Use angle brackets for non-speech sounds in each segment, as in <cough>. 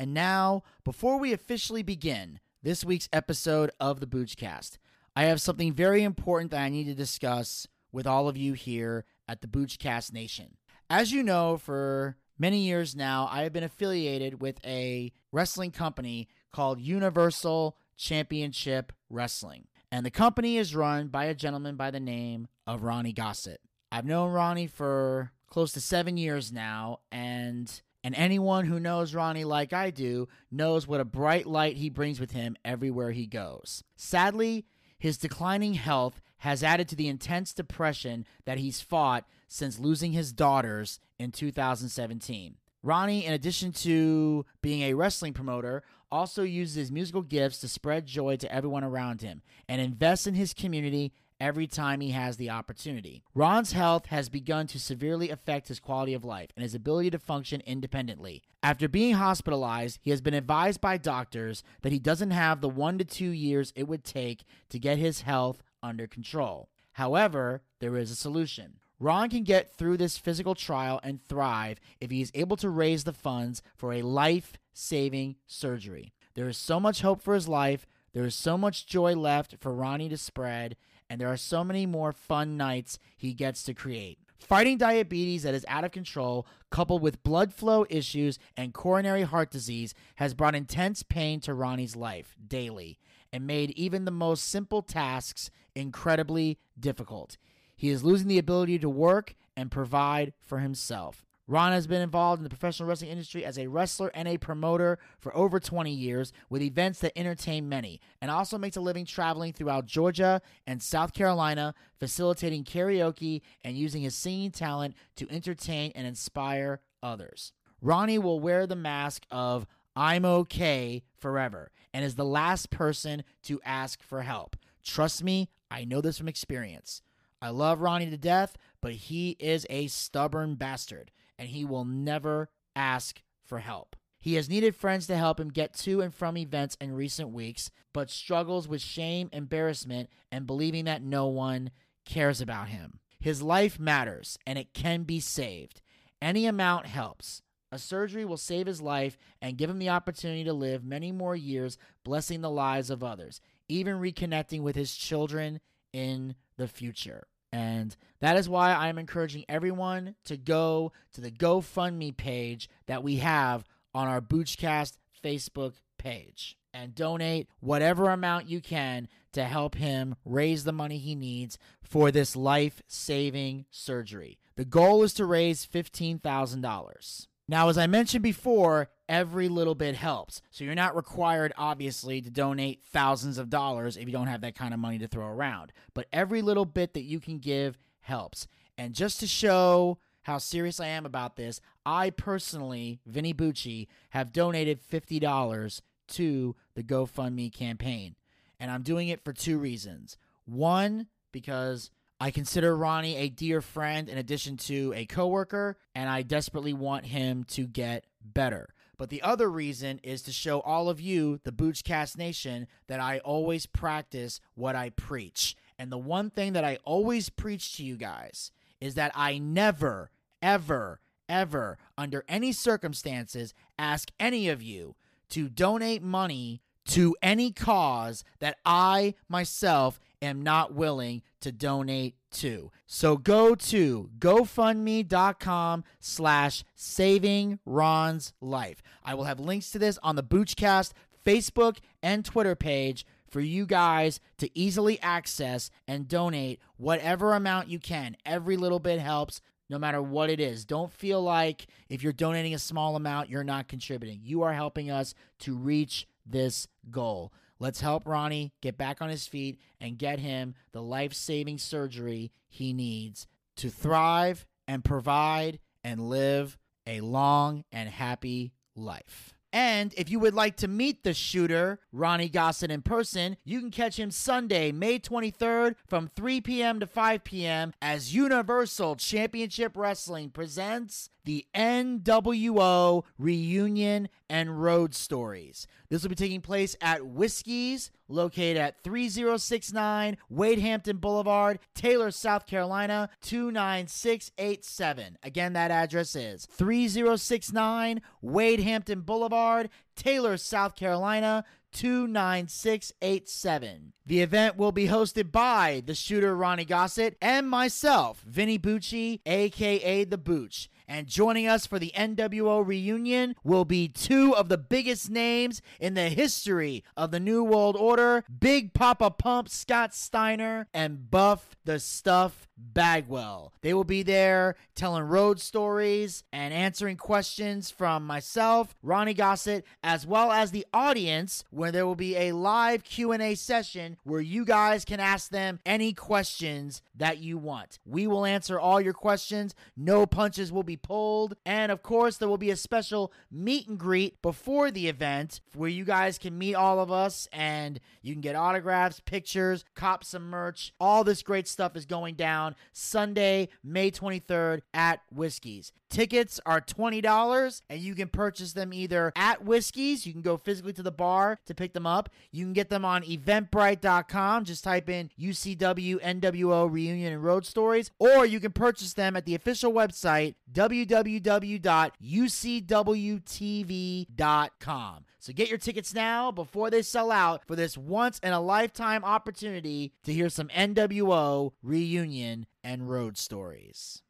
And now, before we officially begin this week's episode of the Boochcast, I have something very important that I need to discuss with all of you here at the Boochcast Nation. As you know, for many years now, I have been affiliated with a wrestling company called Universal Championship Wrestling. And the company is run by a gentleman by the name of Ronnie Gossett. I've known Ronnie for close to seven years now, and and anyone who knows Ronnie like I do knows what a bright light he brings with him everywhere he goes. Sadly, his declining health has added to the intense depression that he's fought since losing his daughters in 2017. Ronnie, in addition to being a wrestling promoter, also uses his musical gifts to spread joy to everyone around him and invest in his community every time he has the opportunity. Ron's health has begun to severely affect his quality of life and his ability to function independently. After being hospitalized, he has been advised by doctors that he doesn't have the one to two years it would take to get his health under control. However, there is a solution. Ron can get through this physical trial and thrive if he is able to raise the funds for a life saving surgery. There is so much hope for his life. There is so much joy left for Ronnie to spread, and there are so many more fun nights he gets to create. Fighting diabetes that is out of control, coupled with blood flow issues and coronary heart disease, has brought intense pain to Ronnie's life daily and made even the most simple tasks incredibly difficult. He is losing the ability to work and provide for himself. Ron has been involved in the professional wrestling industry as a wrestler and a promoter for over 20 years with events that entertain many, and also makes a living traveling throughout Georgia and South Carolina, facilitating karaoke and using his singing talent to entertain and inspire others. Ronnie will wear the mask of I'm okay forever and is the last person to ask for help. Trust me, I know this from experience. I love Ronnie to death, but he is a stubborn bastard and he will never ask for help. He has needed friends to help him get to and from events in recent weeks, but struggles with shame, embarrassment, and believing that no one cares about him. His life matters and it can be saved. Any amount helps. A surgery will save his life and give him the opportunity to live many more years, blessing the lives of others, even reconnecting with his children in the future. And that is why I'm encouraging everyone to go to the GoFundMe page that we have on our Boochcast Facebook page and donate whatever amount you can to help him raise the money he needs for this life saving surgery. The goal is to raise $15,000. Now, as I mentioned before, every little bit helps. So you're not required, obviously, to donate thousands of dollars if you don't have that kind of money to throw around. But every little bit that you can give helps. And just to show how serious I am about this, I personally, Vinny Bucci, have donated $50 to the GoFundMe campaign. And I'm doing it for two reasons. One, because I consider Ronnie a dear friend in addition to a coworker, and I desperately want him to get better. But the other reason is to show all of you, the Boochcast Nation, that I always practice what I preach. And the one thing that I always preach to you guys is that I never, ever, ever, under any circumstances, ask any of you to donate money to any cause that I myself am not willing to donate to. So go to gofundme.com slash saving Ron's life. I will have links to this on the Boochcast Facebook and Twitter page for you guys to easily access and donate whatever amount you can. Every little bit helps no matter what it is. Don't feel like if you're donating a small amount, you're not contributing. You are helping us to reach this goal. Let's help Ronnie get back on his feet and get him the life saving surgery he needs to thrive and provide and live a long and happy life. And if you would like to meet the shooter, Ronnie Gossett, in person, you can catch him Sunday, May 23rd from 3 p.m. to 5 p.m. as Universal Championship Wrestling presents the NWO reunion and road stories. This will be taking place at Whiskey's, located at 3069 Wade Hampton Boulevard, Taylor, South Carolina 29687. Again, that address is 3069 Wade Hampton Boulevard, Taylor, South Carolina 29687. The event will be hosted by the shooter Ronnie Gossett and myself, Vinny Bucci, aka The Booch. And joining us for the NWO reunion will be two of the biggest names in the history of the New World Order Big Papa Pump Scott Steiner and Buff the Stuff Bagwell. They will be there telling road stories and answering questions from myself, Ronnie Gossett, as well as the audience where there will be a live Q&A session where you guys can ask them any questions that you want. We will answer all your questions. No punches will be pulled. And of course, there will be a special meet and greet before the event where you guys can meet all of us and you can get autographs, pictures, cop some merch. All this great stuff is going down Sunday, May 23rd at Whiskey's. Tickets are $20 and you can purchase them either at Whiskey's, you can go physically to the bar to pick them up. You can get them on eventbrite.com, just type in UCW NWO reunion and road stories, or you can purchase them at the official website www.ucwtv.com. So get your tickets now before they sell out for this once in a lifetime opportunity to hear some NWO reunion and road stories.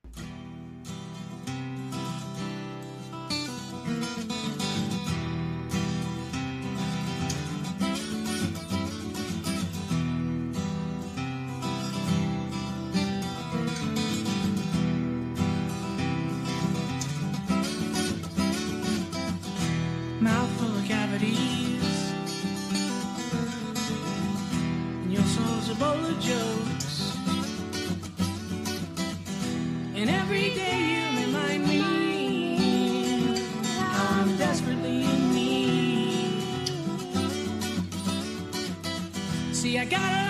Bowl of jokes. And every day you remind me how I'm desperately in need. See, I got a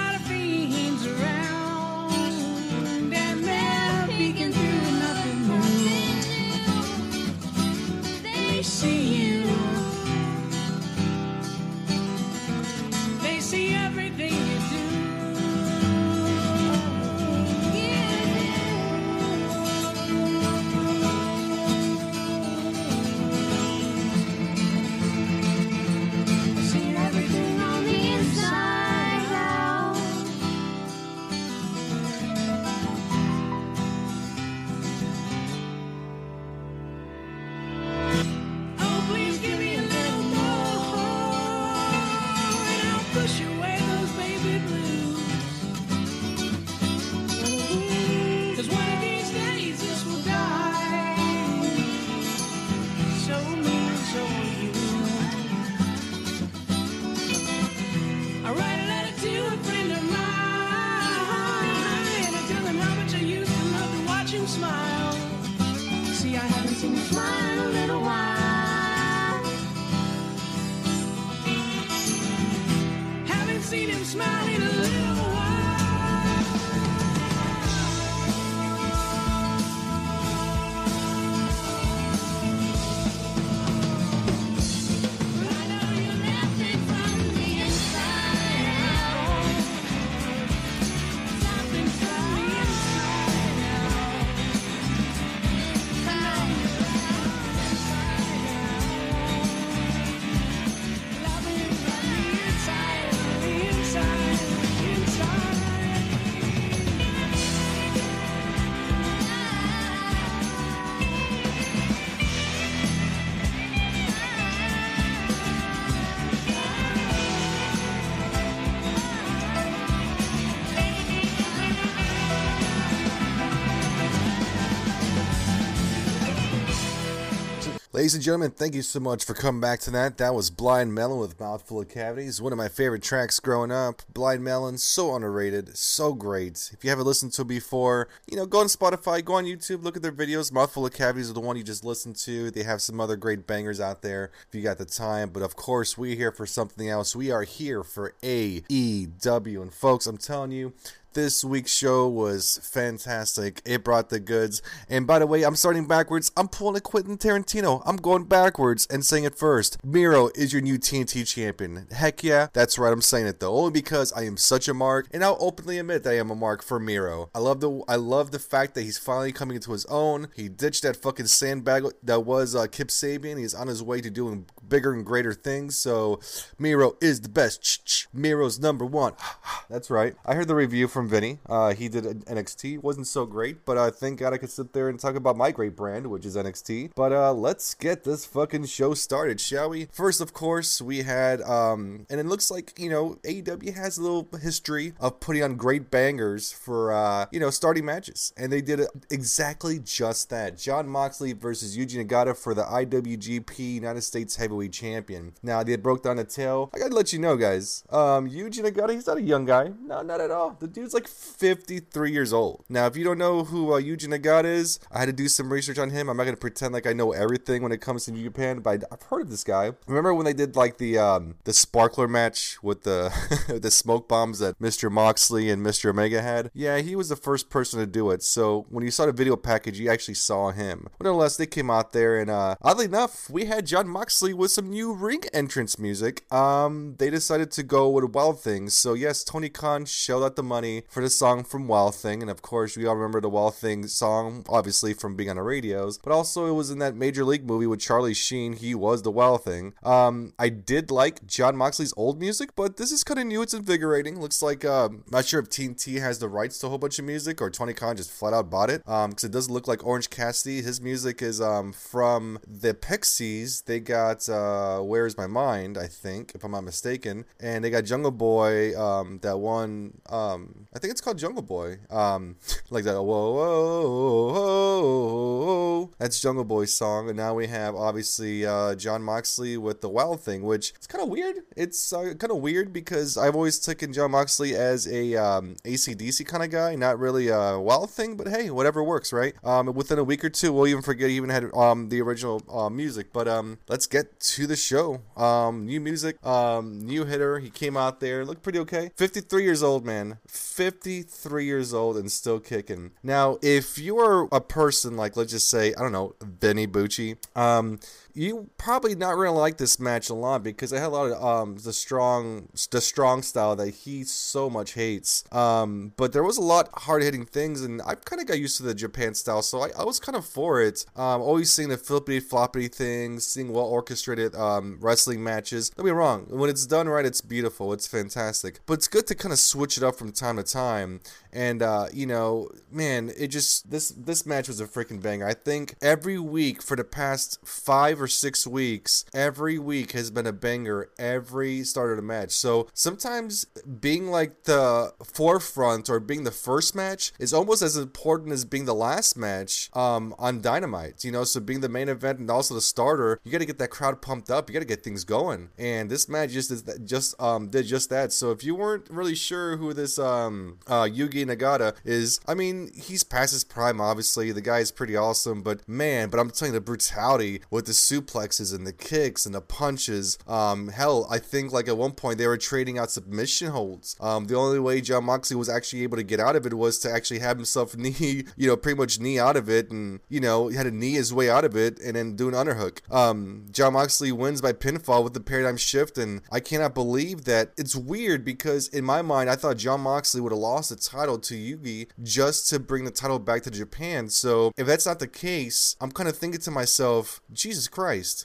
Ladies and gentlemen, thank you so much for coming back to that. That was Blind Melon with Mouthful of Cavities. One of my favorite tracks growing up. Blind Melon, so underrated, so great. If you haven't listened to it before, you know, go on Spotify, go on YouTube, look at their videos. Mouthful of Cavities is the one you just listened to. They have some other great bangers out there if you got the time. But of course, we're here for something else. We are here for AEW. And folks, I'm telling you, This week's show was fantastic. It brought the goods. And by the way, I'm starting backwards. I'm pulling a Quentin Tarantino. I'm going backwards and saying it first. Miro is your new TNT champion. Heck yeah, that's right. I'm saying it though, only because I am such a mark, and I'll openly admit that I am a mark for Miro. I love the I love the fact that he's finally coming into his own. He ditched that fucking sandbag that was uh, Kip Sabian. He's on his way to doing bigger and greater things. So Miro is the best. Miro's number one. <sighs> That's right. I heard the review from Vinny. Uh, he did NXT. wasn't so great, but uh, thank God I could sit there and talk about my great brand, which is NXT. But uh, let's get this fucking show started, shall we? First, of course, we had, um, and it looks like you know AEW has a little history of putting on great bangers for uh, you know starting matches, and they did exactly just that. Jon Moxley versus Yuji Nagata for the IWGP United States Heavyweight Champion. Now they broke down the tail. I gotta let you know, guys. Um, Yuji Nagata, he's not a young guy. No, not at all. The dude's like 53 years old. Now, if you don't know who uh, Yuji Nagata is, I had to do some research on him. I'm not gonna pretend like I know everything when it comes to New Japan, but I've heard of this guy. Remember when they did like the um, the sparkler match with the <laughs> the smoke bombs that Mr. Moxley and Mr. Omega had? Yeah, he was the first person to do it. So when you saw the video package, you actually saw him. But nonetheless, they came out there, and uh, oddly enough, we had Jon Moxley with some new ring entrance music. Um, they decided to go with Wild Things. So yes, Tony Khan shelled out the money for the song from Wild Thing, and of course, we all remember the Wild Thing song, obviously from being on the radios. But also, it was in that Major League movie with Charlie Sheen. He was the Wild Thing. Um, I did like Jon Moxley's old music, but this is kind of new. It's invigorating. Looks like um, not sure if TNT has the rights to a whole bunch of music or Tony Khan just flat out bought it. Um, because it does look like Orange Cassidy. His music is um from the Pixies. They got uh, Where's My Mind, I think, if I'm not mistaken, and they got Jungle Boy. Um, that one. Um, I think it's called Jungle Boy. Um, <laughs> like that. Whoa, whoa, whoa, whoa. That's Jungle Boy's song, and now we have obviously uh, Jon Moxley with the Wild Thing, which it's kind of weird. It's uh, kind of weird because I've always taken Jon Moxley as a um, ACDC kind of guy, not really a Wild Thing, but hey, whatever works, right? Um, within a week or two, we'll even forget he even had um the original uh, music. But um, let's get to the show. Um, new music, um, new hitter. He came out there, looked pretty okay. 53 years old, man. 53 years old and still kicking. Now, if you're a person like, let's just say, I don't know, Benny Bucci, um, you probably not really like this match a lot because I had a lot of um the strong the strong style that he so much hates. Um, but there was a lot hard hitting things, and I kind of got used to the Japan style, so I, I was kind of for it. Um, always seeing the flippity floppity things, seeing well orchestrated um wrestling matches. Don't be wrong, when it's done right, it's beautiful, it's fantastic. But it's good to kind of switch it up from time to time. And uh, you know, man, it just this this match was a freaking banger. I think every week for the past five or six weeks, every week has been a banger. Every start of the match. So sometimes being like the forefront or being the first match is almost as important as being the last match um, on Dynamite. You know, so being the main event and also the starter, you got to get that crowd pumped up. You got to get things going. And this match just is that, just um did just that. So if you weren't really sure who this um uh Yuji Nagata is, I mean, he's past his prime. Obviously, the guy is pretty awesome. But man, but I'm telling you, the brutality with the suplexes and the kicks and the punches. Um, hell, I think like at one point they were trading out submission holds. Um, the only way Jon Moxley was actually able to get out of it was to actually have himself <laughs> knee, you know, pretty much knee out of it, and you know, he had to knee his way out of it and then do an underhook. Um, Jon Moxley wins by pinfall with the paradigm shift, and I cannot believe that. It's weird because in my mind, I thought John Moxley would have lost the title to Yuji just to bring the title back to Japan. So if that's not the case, I'm kind of thinking to myself, Jesus Christ,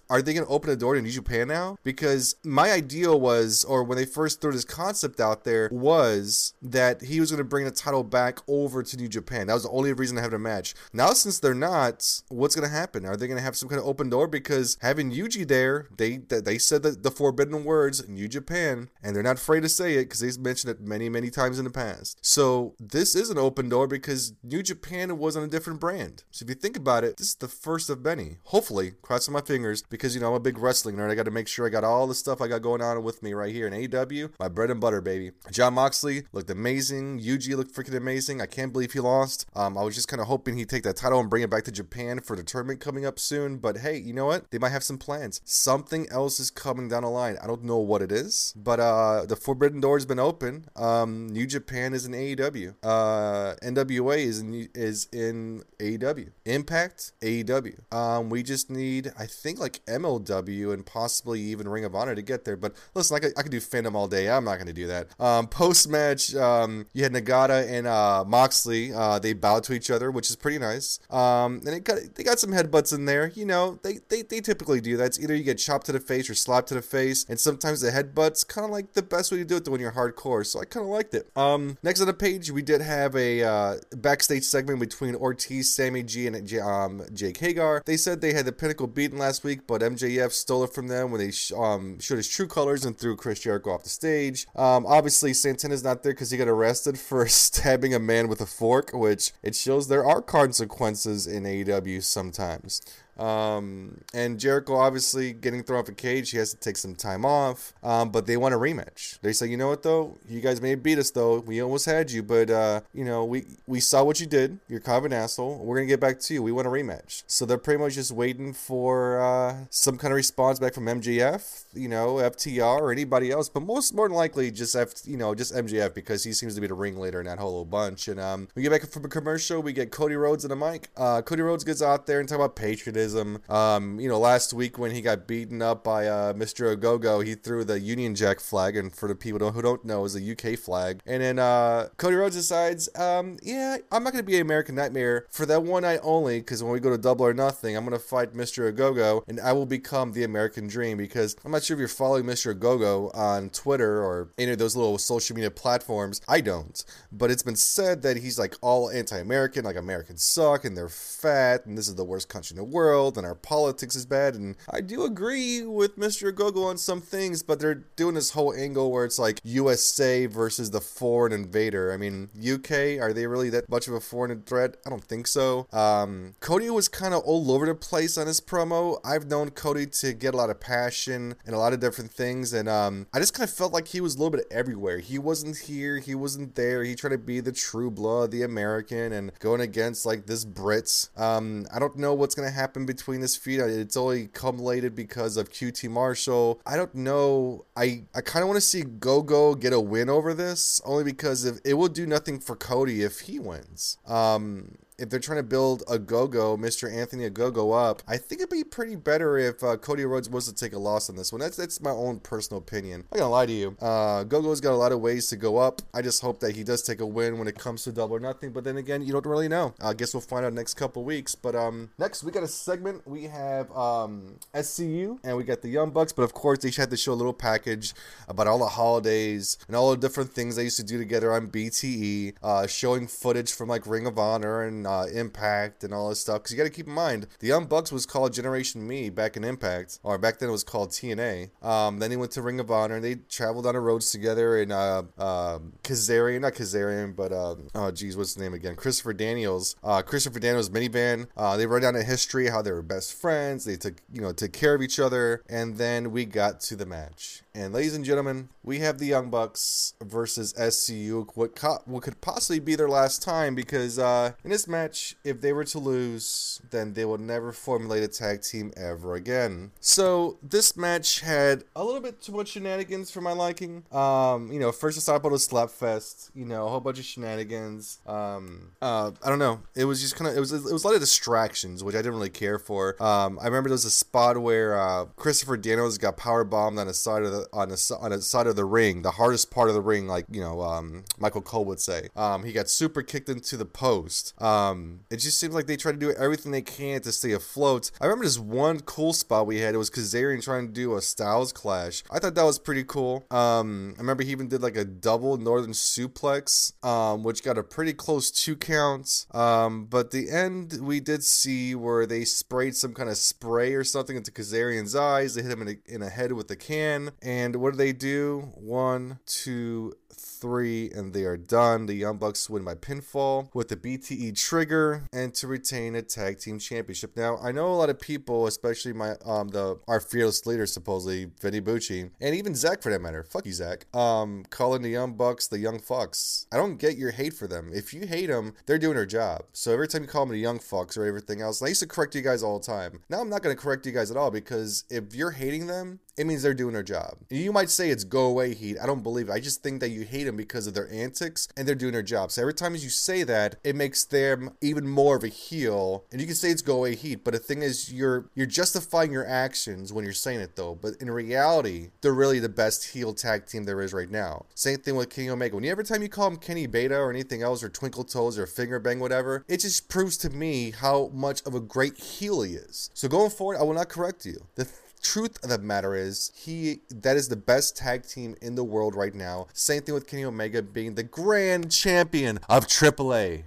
are they going to open the door to New Japan now? Because my idea was, or when they first threw this concept out there, was that he was going to bring the title back over to New Japan. That was the only reason to have the match. Now, since they're not, what's going to happen? Are they going to have some kind of open door? Because having Yuji there, they they said the forbidden words, New Japan, and they're not afraid to say it because they've mentioned it many, many times in the past. So this is an open door because New Japan was on a different brand. So if you think about it, this is the first of many. Hopefully, cross my fingers because you know I'm a big wrestling nerd. I got to make sure I got all the stuff I got going on with me right here in AEW. My bread and butter, baby. Jon Moxley looked amazing. Yuji looked freaking amazing. I can't believe he lost. Um, I was just kind of hoping he'd take that title and bring it back to Japan for the tournament coming up soon. But hey, you know what? They might have some plans. Something else is coming down the line. I don't know what it is, but uh, the forbidden door has been open. Um, New Japan is in AEW. Uh, NWA is in is in AEW. Impact AEW. Um, we just need, I think, like MLW and possibly even Ring of Honor to get there. But listen, I could, I could do fandom all day. I'm not going to do that. Um, Post match, um, you had Nagata and uh, Moxley. Uh, they bowed to each other, which is pretty nice. Um, and got, they got some headbutts in there. You know, they, they, they typically do that. It's either you get chopped to the face or slapped to the face. And sometimes the headbutt's kind of like the best way to do it when you're hardcore. So I kind of liked it. Um, next on the page, we did have a uh, backstage segment between Ortiz, Sammy G, and um, Jake Hager. They said they had the pinnacle beaten last week, but MJF stole it from them when they sh- um, showed his true colors and threw Chris Jericho off the stage. Um, obviously, Santana's not there because he got arrested for <laughs> stabbing a man with a fork, which it shows there are consequences in AEW sometimes. Um, and Jericho obviously getting thrown off a cage, he has to take some time off. Um, but they want a rematch. They say, you know what though, you guys may beat us though. We almost had you, but uh, you know we we saw what you did. You're kind of an asshole. We're gonna get back to you. We want a rematch. So they're pretty much just waiting for uh, some kind of response back from MJF, you know, FTR or anybody else. But most more than likely just F, you know, just MJF because he seems to be the ringleader in that whole bunch. And um, we get back from a commercial. We get Cody Rhodes and a mic. Uh, Cody Rhodes gets out there and talk about patriotism. Um, you know, last week when he got beaten up by uh, Mr. Ogogo, he threw the Union Jack flag, and for the people who don't know, is a UK flag. And then uh, Cody Rhodes decides, um, yeah, I'm not to be an American Nightmare for that one night only, because when we go to Double or Nothing, I'm to fight Mr. Ogogo, and I will become the American Dream. Because I'm not sure if you're following Mr. Gogo on Twitter or any of those little social media platforms. I don't, but it's been said that he's like all anti-American, like Americans suck and they're fat, and this is the worst country in the world, and our politics is bad. And I do agree with Mr. Gogo on some things, but they're doing this whole angle where it's like USA versus the foreign invader. I mean, UK, are they really that much of a foreign threat? I don't think so. Um, Cody was kind of all over the place on his promo. I've known Cody to get a lot of passion and a lot of different things, and um, I just kind of felt like he was a little bit everywhere. He wasn't here, he wasn't there. He tried to be the true blood, the American, and going against like this Brits. Um, I don't know what's gonna happen between this feud. It's only culminated because of QT Marshall. I don't know. I I kind of want to see Go Go get a win over this, only because if it will do nothing for Cody if he wins. Um, if they're trying to build a go-go, Mr. Anthony Ogogo up, I think it'd be pretty better if uh, Cody Rhodes was to take a loss on this one. That's that's my own personal opinion. I'm not gonna lie to you. Uh, Go-Go's got a lot of ways to go up. I just hope that he does take a win when it comes to double or nothing. But then again, you don't really know. I guess we'll find out next couple weeks. But um, next we got a segment. We have um SCU and we got the Young Bucks. But of course, they had to show a little package about all the holidays and all the different things they used to do together on BTE, uh, showing footage from like Ring of Honor and uh, Impact and all this stuff. Because you got to keep in mind, the Young Bucks was called Generation Me back in Impact, or back then it was called TNA. Um, then he went to Ring of Honor and they traveled on the roads together. And uh, uh, Kazarian, not Kazarian, but uh, oh geez, what's his name again? Christopher Daniels. Uh, Christopher Daniels minivan. Uh, they wrote down a history how they were best friends. They took you know took care of each other, and then we got to the match. And ladies and gentlemen, we have the Young Bucks versus SCU. What, co- what could possibly be their last time because uh, in this match, if they were to lose, then they would never formulate a tag team ever again. So this match had a little bit too much shenanigans for my liking. Um, you know, first disciple to start about a slap fest. You know, a whole bunch of shenanigans. Um, uh, I don't know. It was just kind of it was it was a lot of distractions, which I didn't really care for. Um, I remember there was a spot where uh, Christopher Daniels got power bombed on the side of the on si- on the side of the ring, the hardest part of the ring, like you know, um, Michael Cole would say. Um, he got super kicked into the post. Um, it just seems like they try to do everything they can to stay afloat. I remember this one cool spot we had. It was Kazarian trying to do a Styles clash. I thought that was pretty cool. Um, I remember he even did like a double Northern suplex, um, which got a pretty close two counts. Um, but the end we did see where they sprayed some kind of spray or something into Kazarian's eyes. They hit him in, a, in the head with a can. And what do they do? One, two, three, and they are done. The Young Bucks win by pinfall with the BTE trigger and to retain a tag team championship. Now, I know a lot of people, especially my um the our fearless leader supposedly Vinny Bucci, and even Zach for that matter. Fuck you, Zach. Um, calling the Young Bucks the Young Fucks. I don't get your hate for them. If you hate them, they're doing their job. So every time you call them the Young Fucks or everything else, I used to correct you guys all the time. Now I'm not gonna correct you guys at all because if you're hating them, it means they're doing their job. You might say it's go away heat. I don't believe it. I just think that you hate them because of their antics and they're doing their job. So every time you say that, it makes them even more of a heel. And you can say it's go away heat, but the thing is you're you're justifying your actions when you're saying it though. But in reality, they're really the best heel tag team there is right now. Same thing with Kenny Omega. When you, every time you call him Kenny Beta or anything else or Twinkle Toes or Finger Bang whatever, it just proves to me how much of a great heel he is. So going forward, I will not correct you. The truth of the matter is he that is the best tag team in the world right now. Same thing with Kenny Omega being the grand champion of AAA,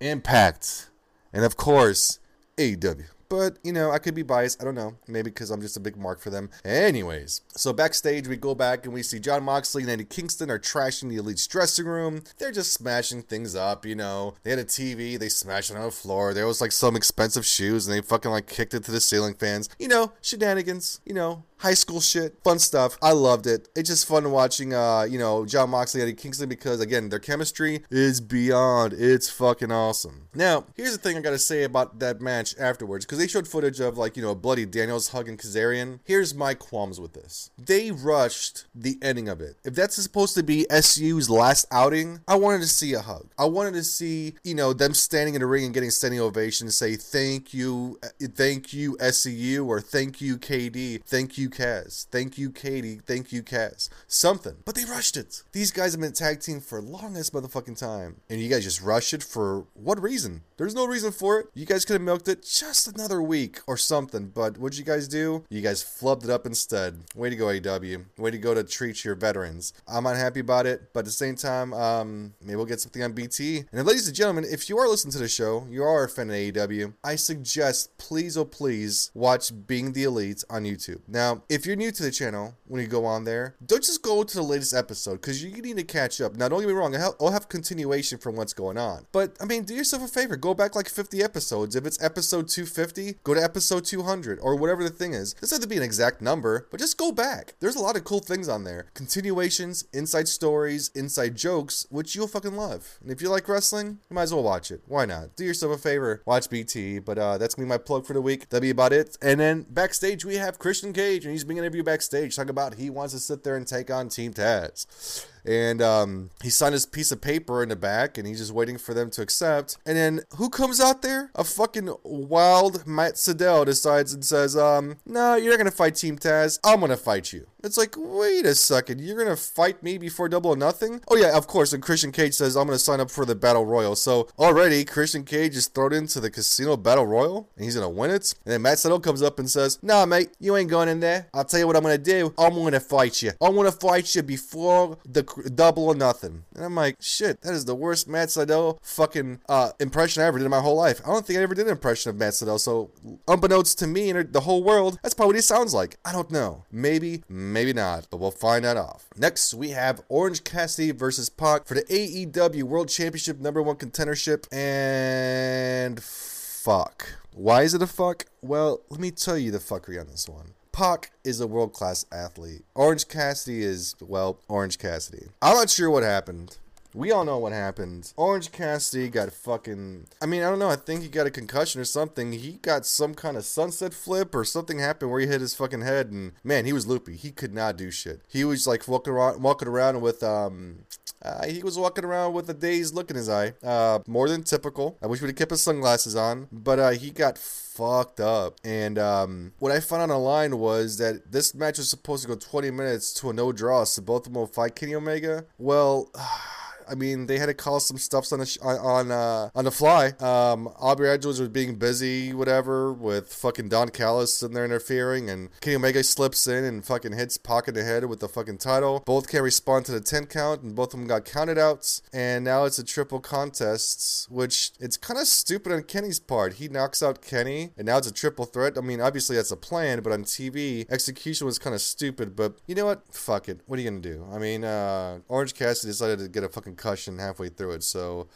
Impact, and of course AEW. But, you know, I could be biased. I don't know. Maybe because I'm just a big mark for them. Anyways, so backstage, we go back and we see Jon Moxley and Eddie Kingston are trashing the Elite's dressing room. They're just smashing things up, you know. They had a TV, they smashed it on the floor. There was like some expensive shoes and they fucking like kicked it to the ceiling fans. You know, shenanigans, you know, high school shit, fun stuff. I loved it. It's just fun watching, uh, you know, Jon Moxley, Eddie Kingston because again, their chemistry is beyond. It's fucking awesome. Now, here's the thing I gotta say about that match afterwards because they showed footage of like you know a Bloody Daniels hugging Kazarian. Here's my qualms with this. They rushed the ending of it. If that's supposed to be SU's last outing, I wanted to see a hug. I wanted to see you know them standing in the ring and getting standing ovation, say thank you, thank you SCU or thank you KD, thank you Kaz, thank you Katie, thank you Kaz, something. But they rushed it. These guys have been tag team for longest motherfucking time, and you guys just rush it for what reason? There's no reason for it. You guys could have milked it just another week or something, but what'd you guys do? You guys flubbed it up instead. Way to go, AW. Way to go to treat your veterans. I'm unhappy about it, but at the same time, um, maybe we'll get something on BT. And ladies and gentlemen, if you are listening to the show, you are a fan of AEW, I suggest, please, oh please, watch Being the Elite on YouTube. Now, if you're new to the channel, when you go on there, don't just go to the latest episode, because you need to catch up. Now, don't get me wrong, I'll have continuation from what's going on. But, I mean, do yourself a favor. Go back like 50 episodes. If it's episode 250, go to episode 200 or whatever the thing is. This doesn't have to be an exact number, but just go back. There's a lot of cool things on there. Continuations, inside stories, inside jokes, which you'll fucking love. And if you like wrestling, you might as well watch it. Why not? Do yourself a favor, watch BT. But uh, that's gonna be my plug for the week. That'll be about it. And then backstage we have Christian Cage, he's being interviewed backstage, talking about he wants to sit there and take on Team Taz and um, he signed his piece of paper in the back and he's just waiting for them to accept. And then who comes out there? A fucking wild matt Sydal decides and says um no you're not gonna fight team taz. I'm gonna fight you. It's like wait a second. You're gonna fight me before double or nothing? Oh yeah of course. And christian cage says i'm gonna sign up for the battle royal. So already christian cage is thrown into the casino battle royal and he's gonna win it. And then matt Sydal comes up and says nah mate you ain't going in there. I'll tell you what i'm gonna do. I'm gonna fight you. I'm gonna fight you before the double or nothing. And I'm like, shit, that is the worst Matt Sydal fucking uh, impression I ever did in my whole life. I don't think I ever did an impression of Matt Sydal. So, unbeknownst to me and the whole world, that's probably what he sounds like. I don't know. Maybe, maybe not, but we'll find that off. Next, we have Orange Cassidy versus Pac for the AEW World Championship number one contendership. And fuck. Why is it a fuck? Well, let me tell you the fuckery on this one. Pac is a world class athlete. Orange Cassidy is, well, Orange Cassidy. I'm not sure what happened. We all know what happened. Orange Cassidy got fucking. I mean, I don't know. I think he got a concussion or something. He got some kind of sunset flip or something happened where he hit his fucking head, and man, he was loopy. He could not do shit. He was like walking around, walking around with um. Uh, he was walking around with a dazed look in his eye. Uh, more than typical. I wish we'd have kept his sunglasses on, but uh, he got fucked up. And um, what I found on online was that this match was supposed to go 20 minutes to a no draw, so both of them will fight Kenny Omega. Well. <sighs> I mean, they had to call some stuffs on the sh- on uh, on the fly. Um, Aubrey Edwards was being busy, whatever, with fucking Don Callis sitting there interfering, and Kenny Omega slips in and fucking hits Pocket in the head with the fucking title. Both can't respond to the 10 count, and both of them got counted out. And now it's a triple contest, which it's kind of stupid on Kenny's part. He knocks out Kenny, and now it's a triple threat. I mean, obviously that's a plan, but on TV, execution was kind of stupid. But you know what? Fuck it. What are you gonna do? I mean, uh, Orange Cassidy decided to get a fucking concussion halfway through it. So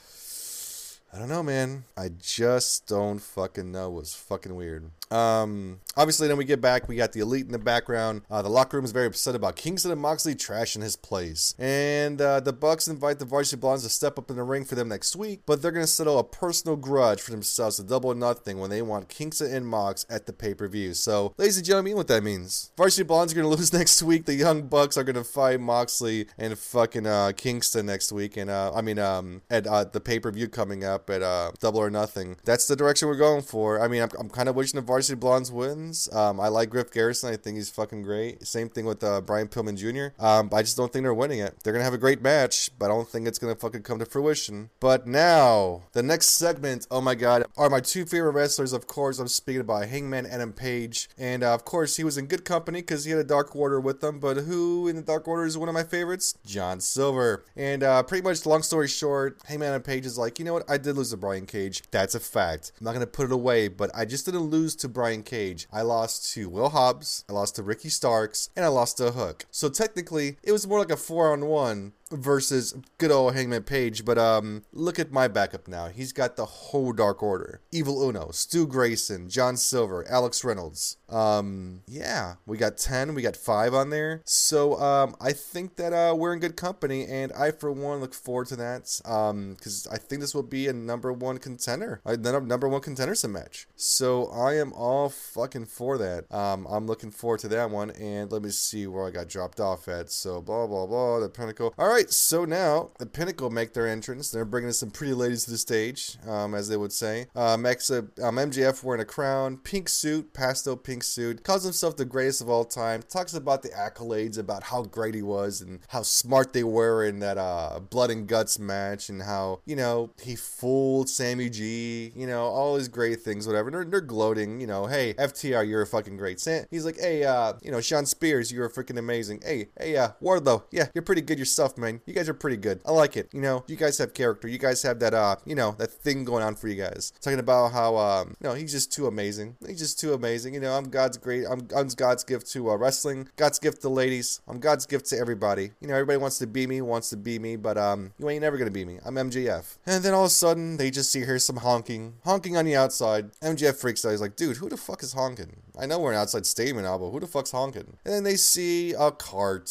I don't know, man. I just don't fucking know. It was fucking weird. Um, obviously, then we get back. We got the elite in the background. Uh, the locker room is very upset about Kingston and Moxley trashing his place, and uh, the Bucks invite the Varsity Blondes to step up in the ring for them next week. But they're gonna settle a personal grudge for themselves to double nothing when they want Kingston and Mox at the pay per view. So, ladies and gentlemen, you know what that means. Varsity Blondes are gonna <laughs> lose next week. The Young Bucks are gonna fight Moxley and fucking uh, Kingston next week, and uh, I mean um, at uh, the pay per view coming up at uh, Double or Nothing. That's the direction we're going for. I mean, I'm, I'm kind of wishing the Varsity Blondes wins. Um, I like Griff Garrison. I think he's fucking great. Same thing with uh, Brian Pillman Jr. Um, I just don't think they're winning it. They're gonna have a great match, but I don't think it's gonna fucking come to fruition. But now the next segment, oh my god, are my two favorite wrestlers. Of course, I'm speaking about Hangman Adam Page, and uh, of course he was in good company because he had a Dark Order with them. But who in the Dark Order is one of my favorites? John Silver. And uh, pretty much, long story short, Hangman Adam Page is like, you know what? I did lose to Brian Cage. That's a fact. I'm not gonna put it away, but I just didn't lose to Brian Cage. I lost to Will Hobbs, I lost to Ricky Starks, and I lost to Hook. So technically, it was more like a four on one versus good old Hangman Page. But um, look at my backup now. He's got the whole Dark Order: Evil Uno, Stu Grayson, John Silver, Alex Reynolds. Um, yeah, we got ten, we got five on there. So um, I think that uh, we're in good company, and I for one look forward to that. Um, because I think this will be a number one contender, a number one contender some match. So I am all fucking for that. Um, I'm looking forward to that one. And let me see where I got dropped off at. So blah blah blah. The Pinnacle. All right. So now the Pinnacle make their entrance. They're bringing some pretty ladies to the stage, um, as they would say. Uh, Max, um, MJF wearing a crown, pink suit, pastel pink suit, calls himself the greatest of all time. Talks about the accolades, about how great he was, and how smart they were in that uh, blood and guts match, and how you know he fooled Sammy G. You know all his great things, whatever. They're, they're gloating. You know, hey FTR, you're a fucking great. Sam, he's like, hey, uh, you know Shawn Spears, you're freaking amazing. Hey, hey, uh, Wardlow, yeah, you're pretty good yourself, man. You guys are pretty good. I like it. You know, you guys have character. You guys have that, uh, you know, that thing going on for you guys. Talking about how, um, you know, he's just too amazing. He's just too amazing. You know, I'm God's great. I'm, I'm God's gift to uh, wrestling. God's gift to ladies. I'm God's gift to everybody. You know, everybody wants to be me, wants to be me, but um, you ain't never gonna be me. I'm MJF. And then all of a sudden, they just see her some honking, honking on the outside. MJF freaks out. He's like, dude, who the fuck is honking? I know we're an outside statement now, but who the fuck's honking? And then they see a cart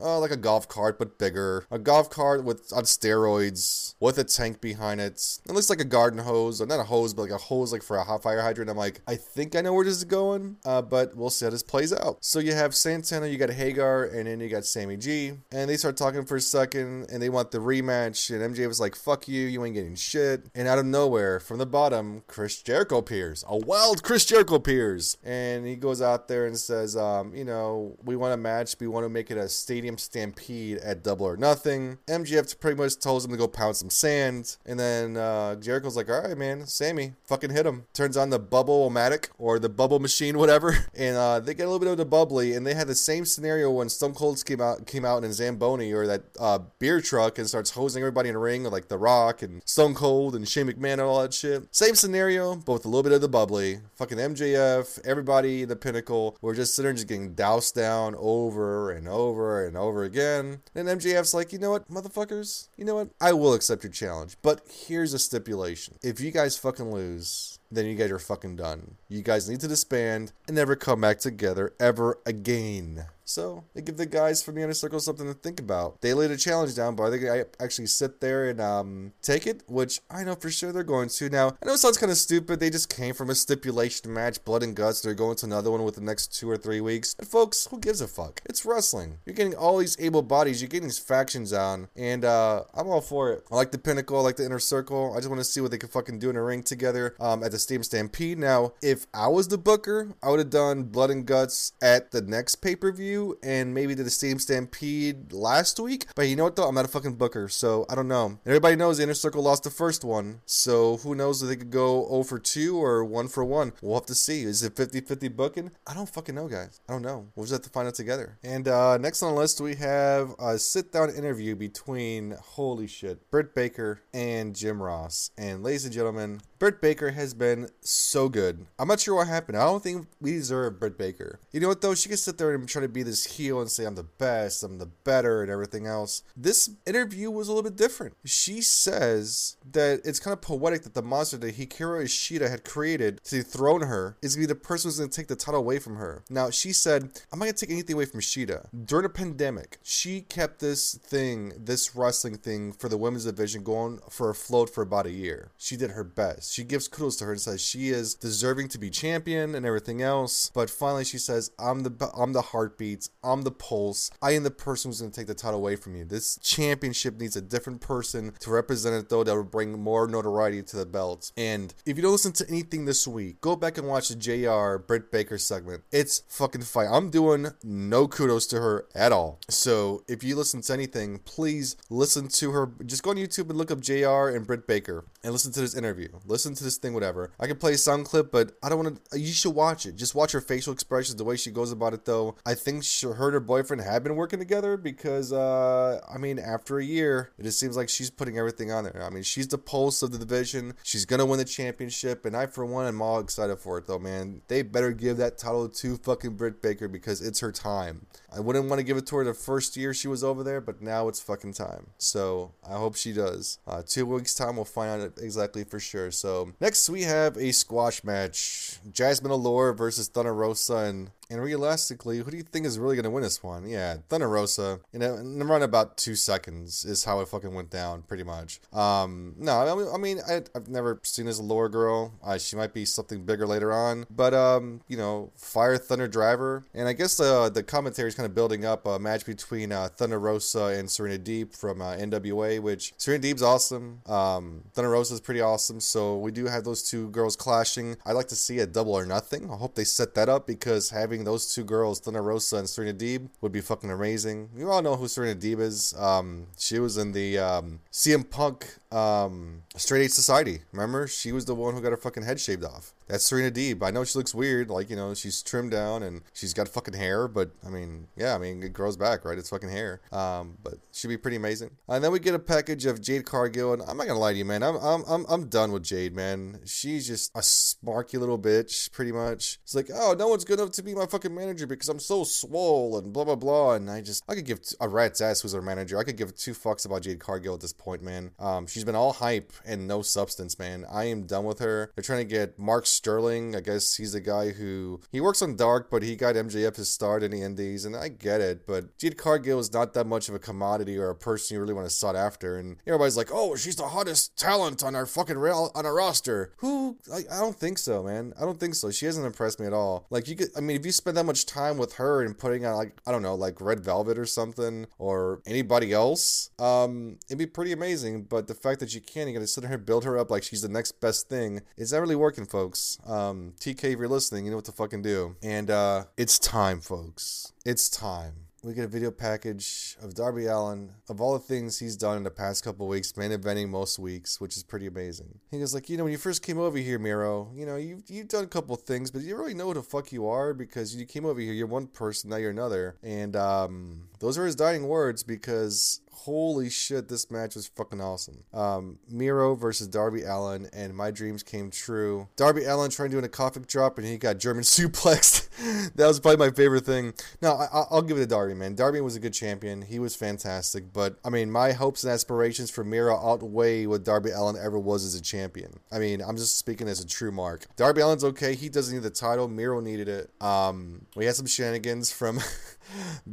uh, like a golf cart but bigger. A golf cart with on steroids with a tank behind it. It looks like a garden hose, or not a hose, but like a hose like for a hot fire hydrant. I'm like, I think I know where this is going, uh, but we'll see how this plays out. So you have Santana, you got Hager, and then you got Sammy G, and they start talking for a second, and they want the rematch, and MJ was like, "Fuck you, you ain't getting shit." And out of nowhere, from the bottom, Chris Jericho appears. A wild Chris Jericho appears, and he goes out there and says, um, "You know, we want a match. We want to make it a stadium stampede at Double or Nothing." MGF pretty much tells him to go pound some sand, and then uh, Jericho's like, "All right, man, Sammy, fucking hit him." Turns on the bubble-o-matic or the bubble machine, <laughs> whatever, and uh, they get a little bit of the bubbly, and they had the same scenario when Stone Cold came out came out in Zamboni or that uh, beer truck and starts hosing everybody in the ring, like The Rock and Stone Cold and Shane McMahon and all that shit. Same scenario, but with a little bit of the bubbly. Fucking MJF, everybody, the Pinnacle, were just sitting there just getting doused down over and over and over again. And MJF's like, you know what, motherfuckers, you know what, I will accept your challenge, but here's a stipulation: if you guys fucking lose then you guys are fucking done. You guys need to disband and never come back together ever again. So they give the guys from the inner circle something to think about. They laid a challenge down, but are they gonna actually sit there and um take it? Which I know for sure they're going to. Now I know it sounds kind of stupid. They just came from a stipulation match, blood and guts. They're going to another one within the next two or three weeks. Folks, who gives a fuck? It's wrestling. You're getting all these able bodies. You're getting these factions on, and uh I'm all for it. I like the pinnacle. I like the inner circle. I just want to see what they can fucking do in a ring together um at the Stadium Stampede. Now, if I was the booker, I would have done blood and guts at the next pay per view and maybe did the Stadium Stampede last week. But you know what though? I'm not a fucking booker, so I don't know. Everybody knows the Inner Circle lost the first one, so who knows if they could go 0 for 2 or 1 for 1. We'll have to see. Is it 50 50 booking? I don't fucking know, guys. I don't know. We'll just have to find out together. And uh, next on the list, we have a sit down interview between, holy shit, Britt Baker and Jim Ross. And ladies and gentlemen, Britt Baker has been so good. I'm not sure what happened. I don't think we deserve Britt Baker. You know what though? She can sit there and try to be this heel and say I'm the best, I'm the better, and everything else. This interview was a little bit different. She says that it's kind of poetic that the monster that Hikaru Shida had created to dethrone her is gonna be the person who's gonna take the title away from her. Now she said, I'm not gonna take anything away from Shida. During the pandemic, she kept this thing, this wrestling thing for the women's division going for a float for about a year. She did her best. She gives kudos to her and says she is deserving to be champion and everything else. But finally, she says, "I'm the I'm the heartbeats. I'm the pulse. I am the person who's going to take the title away from you. This championship needs a different person to represent it, though. That will bring more notoriety to the belt. And if you don't listen to anything this week, go back and watch the Jr. Britt Baker segment. It's fucking fire. I'm doing no kudos to her at all. So if you listen to anything, please listen to her. Just go on YouTube and look up Jr. and Britt Baker and listen to this interview. Listen to this thing, whatever. I can play a sound clip, but I don't want to. You should watch it. Just watch her facial expressions, the way she goes about it, though. I think she, her and her boyfriend have been working together because, uh, I mean, after a year, it just seems like she's putting everything on there. I mean, she's the pulse of the division. She's gonna win the championship, and I, for one, am all excited for it, though, man. They better give that title to fucking Britt Baker because it's her time. I wouldn't want to give it to her the first year she was over there, but now it's fucking time. So I hope she does. Uh, two weeks time, we'll find out exactly for sure. So next we have a squash match: Jazmin Allure versus Thunder Rosa, and and realistically, who do you think is really going to win this one? Yeah, Thunder Rosa. You know, in around about two seconds is how it fucking went down, pretty much. Um, no, I mean, I have never seen this Allure girl. Uh, she might be something bigger later on, but um, you know, Fire Thunder Driver, and I guess uh, the commentary is kind of building up a match between uh, Thunder Rosa and Serena Deeb from uh, NWA, which Serena Deeb's awesome. Um, Thunder Rosa is pretty awesome, so we do have those two girls clashing. I'd like to see a double or nothing. I hope they set that up because having those two girls, Thunder Rosa and Serena Deeb, would be fucking amazing. You all know who Serena Deeb is. Um, she was in the um, CM Punk um, Straight Edge Society. Remember? She was the one who got her fucking head shaved off. That's Serena Deeb. I know she looks weird, like you know, she's trimmed down and she's got fucking hair, but I mean, yeah, I mean, it grows back, right? It's fucking hair. Um, but she'd be pretty amazing. And then we get a package of Jade Cargill, and I'm not gonna lie to you, man. I'm I'm I'm, I'm done with Jade, man. She's just a sparky little bitch, pretty much. It's like, oh, no one's good enough to be my fucking manager because I'm so swole and blah blah blah. And I just, I could give a rat's ass who's our manager. I could give two fucks about Jade Cargill at this point, man. Um, she's been all hype and no substance, man. I am done with her. They're trying to get Mark Sterling. I guess he's the guy who he works on Dark, but he got MJF his start in the Indies, and I get it. But Jade Cargill is not that much of a commodity or a person you really want to sought after. And everybody's like, "Oh, she's the hottest talent on our fucking rail on our roster." Who? I, I don't think so, man. I don't think so. She hasn't impressed me at all. Like you could, I mean, if you spend that much time with her and putting on like I don't know, like Red Velvet or something, or anybody else, um, it'd be pretty amazing. But the fact that you can't, you gotta sit here and build her up like she's the next best thing. Is that really working, folks? Um, TK, if you're listening, you know what to fucking do. And uh, it's time, folks. It's time. We get a video package of Darby Allin of all the things he's done in the past couple weeks, main eventing most weeks, which is pretty amazing. He goes like, you know, when you first came over here, Miro, you know, you've you've done a couple things, but you really know who the fuck you are because you came over here, you're one person, now you're another, and um, those are his dying words because holy shit, this match was fucking awesome. Um, Miro versus Darby Allin, and my dreams came true. Darby Allin trying to do a coffin drop, and he got German <laughs> suplexed. <laughs> that was probably my favorite thing. No, I, will give it to Darby, man. Darby was a good champion. He was fantastic, but I mean, my hopes and aspirations for Miro outweigh what Darby Allin ever was as a champion. I mean, I'm just speaking as a true mark. Darby Allin's okay. He doesn't need the title. Miro needed it. Um, we had some shenanigans from <laughs>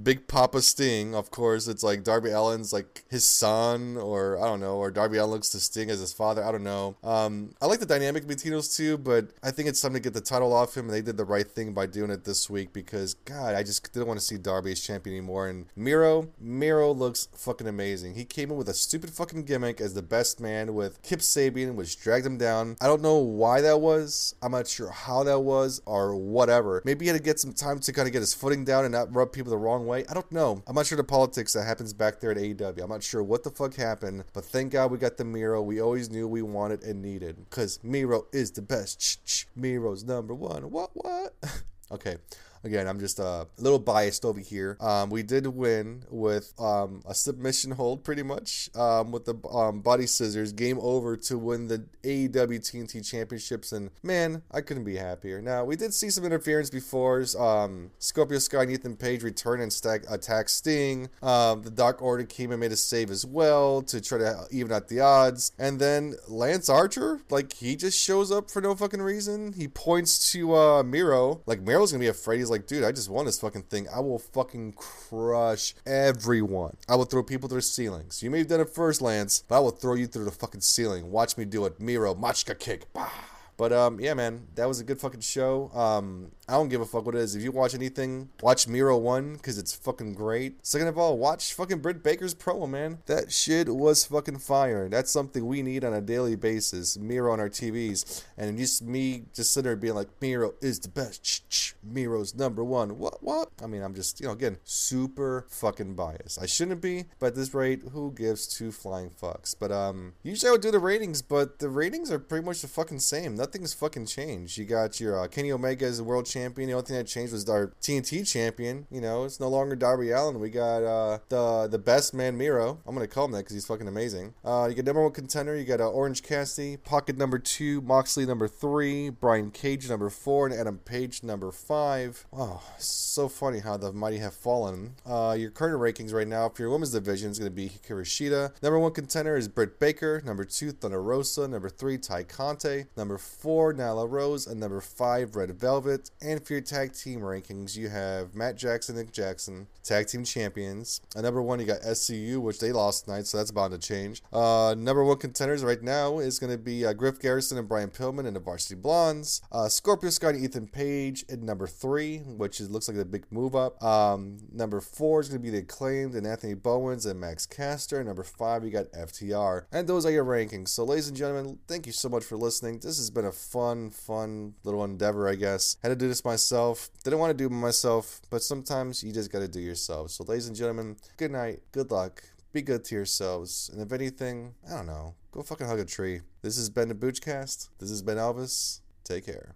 Big Papa Sting. Of course, it's like Darby Allin's like his son, or I don't know, or Darby Allin looks to Sting as his father. I don't know. Um, I like the dynamic between those two, but I think it's time to get the title off him, and they did the right thing by doing it this week because God, I just didn't want to see Darby as champion anymore. And Miro, Miro looks fucking amazing. He came in with a stupid fucking gimmick as the best man with Kip Sabian, which dragged him down. I don't know why that was. I'm not sure how that was or whatever. Maybe he had to get some time to kind of get his footing down and not rub people the wrong way. I don't know. I'm not sure the politics that happens back there at AEW. I'm not sure what the fuck happened, but thank God we got the Miro we always knew we wanted and needed. Because Miro is the best. Miro's number one. What, what? <laughs> okay. Again, I'm just uh, a little biased over here. Um, we did win with um, a submission hold, pretty much, um, with the um, body scissors. Game over to win the AEW TNT championships, and man, I couldn't be happier. Now we did see some interference before. Um, Scorpio Sky and Ethan Page return and stack attack Sting. Um, the Dark Order came and made a save as well to try to even out the odds, and then Lance Archer, like he just shows up for no fucking reason. He points to uh, Miro, like Miro's gonna be afraid. He's like, dude, I just won this fucking thing. I will fucking crush everyone. I will throw people through ceilings. You may have done it first, Lance, but I will throw you through the fucking ceiling. Watch me do it. Miro, Machka kick. Bah. But um, yeah, man, that was a good fucking show. Um, I don't give a fuck what it is. If you watch anything, watch Miro one because it's fucking great. Second of all, watch fucking Britt Baker's promo, man. That shit was fucking fire. That's something we need on a daily basis. Miro on our TVs, and just me just sitting there being like, Miro is the best. Miro's number one. What? What? I mean, I'm just you know again super fucking biased. I shouldn't be, but at this rate, who gives two flying fucks? But um, usually I would do the ratings, but the ratings are pretty much the fucking same nothing's fucking changed. You got your uh, Kenny Omega as the world champion. The only thing that changed was our TNT champion. You know, it's no longer Darby Allin. We got uh, the the best man Miro. I'm gonna call him that because he's fucking amazing. Uh, you get number one contender. You got uh, Orange Cassidy, Pocket number two, Moxley number three, Brian Cage number four, and Adam Page number five. Wow, so funny how the mighty have fallen. Uh, your current rankings right now for your women's division is gonna be Hikaru Shida. Number one contender is Britt Baker. Number two, Thunder Rosa. Number three, Tay Conti. Number four, Nyla Rose, and number five, Red Velvet. And for your tag team rankings, you have Matt Jackson, Nick Jackson, tag team champions. At number one, you got SCU, which they lost tonight, so that's bound to change. Uh, number one contenders right now is going to be uh, Griff Garrison and Brian Pillman and the Varsity Blondes. Uh, Scorpio Sky and Ethan Page at number three, which is, looks like a big move up. Um, number four is going to be the acclaimed and Anthony Bowens and Max Caster. Number five, you got FTR. And those are your rankings. So, ladies and gentlemen, thank you so much for listening. This has been a fun, fun little endeavor, I guess. Had to do this myself. Didn't want to do it myself, but sometimes you just got to do yourself. So, ladies and gentlemen, good night, good luck, be good to yourselves, and if anything, I don't know, go fucking hug a tree. This has been the Boochcast. This has been Elvis. Take care.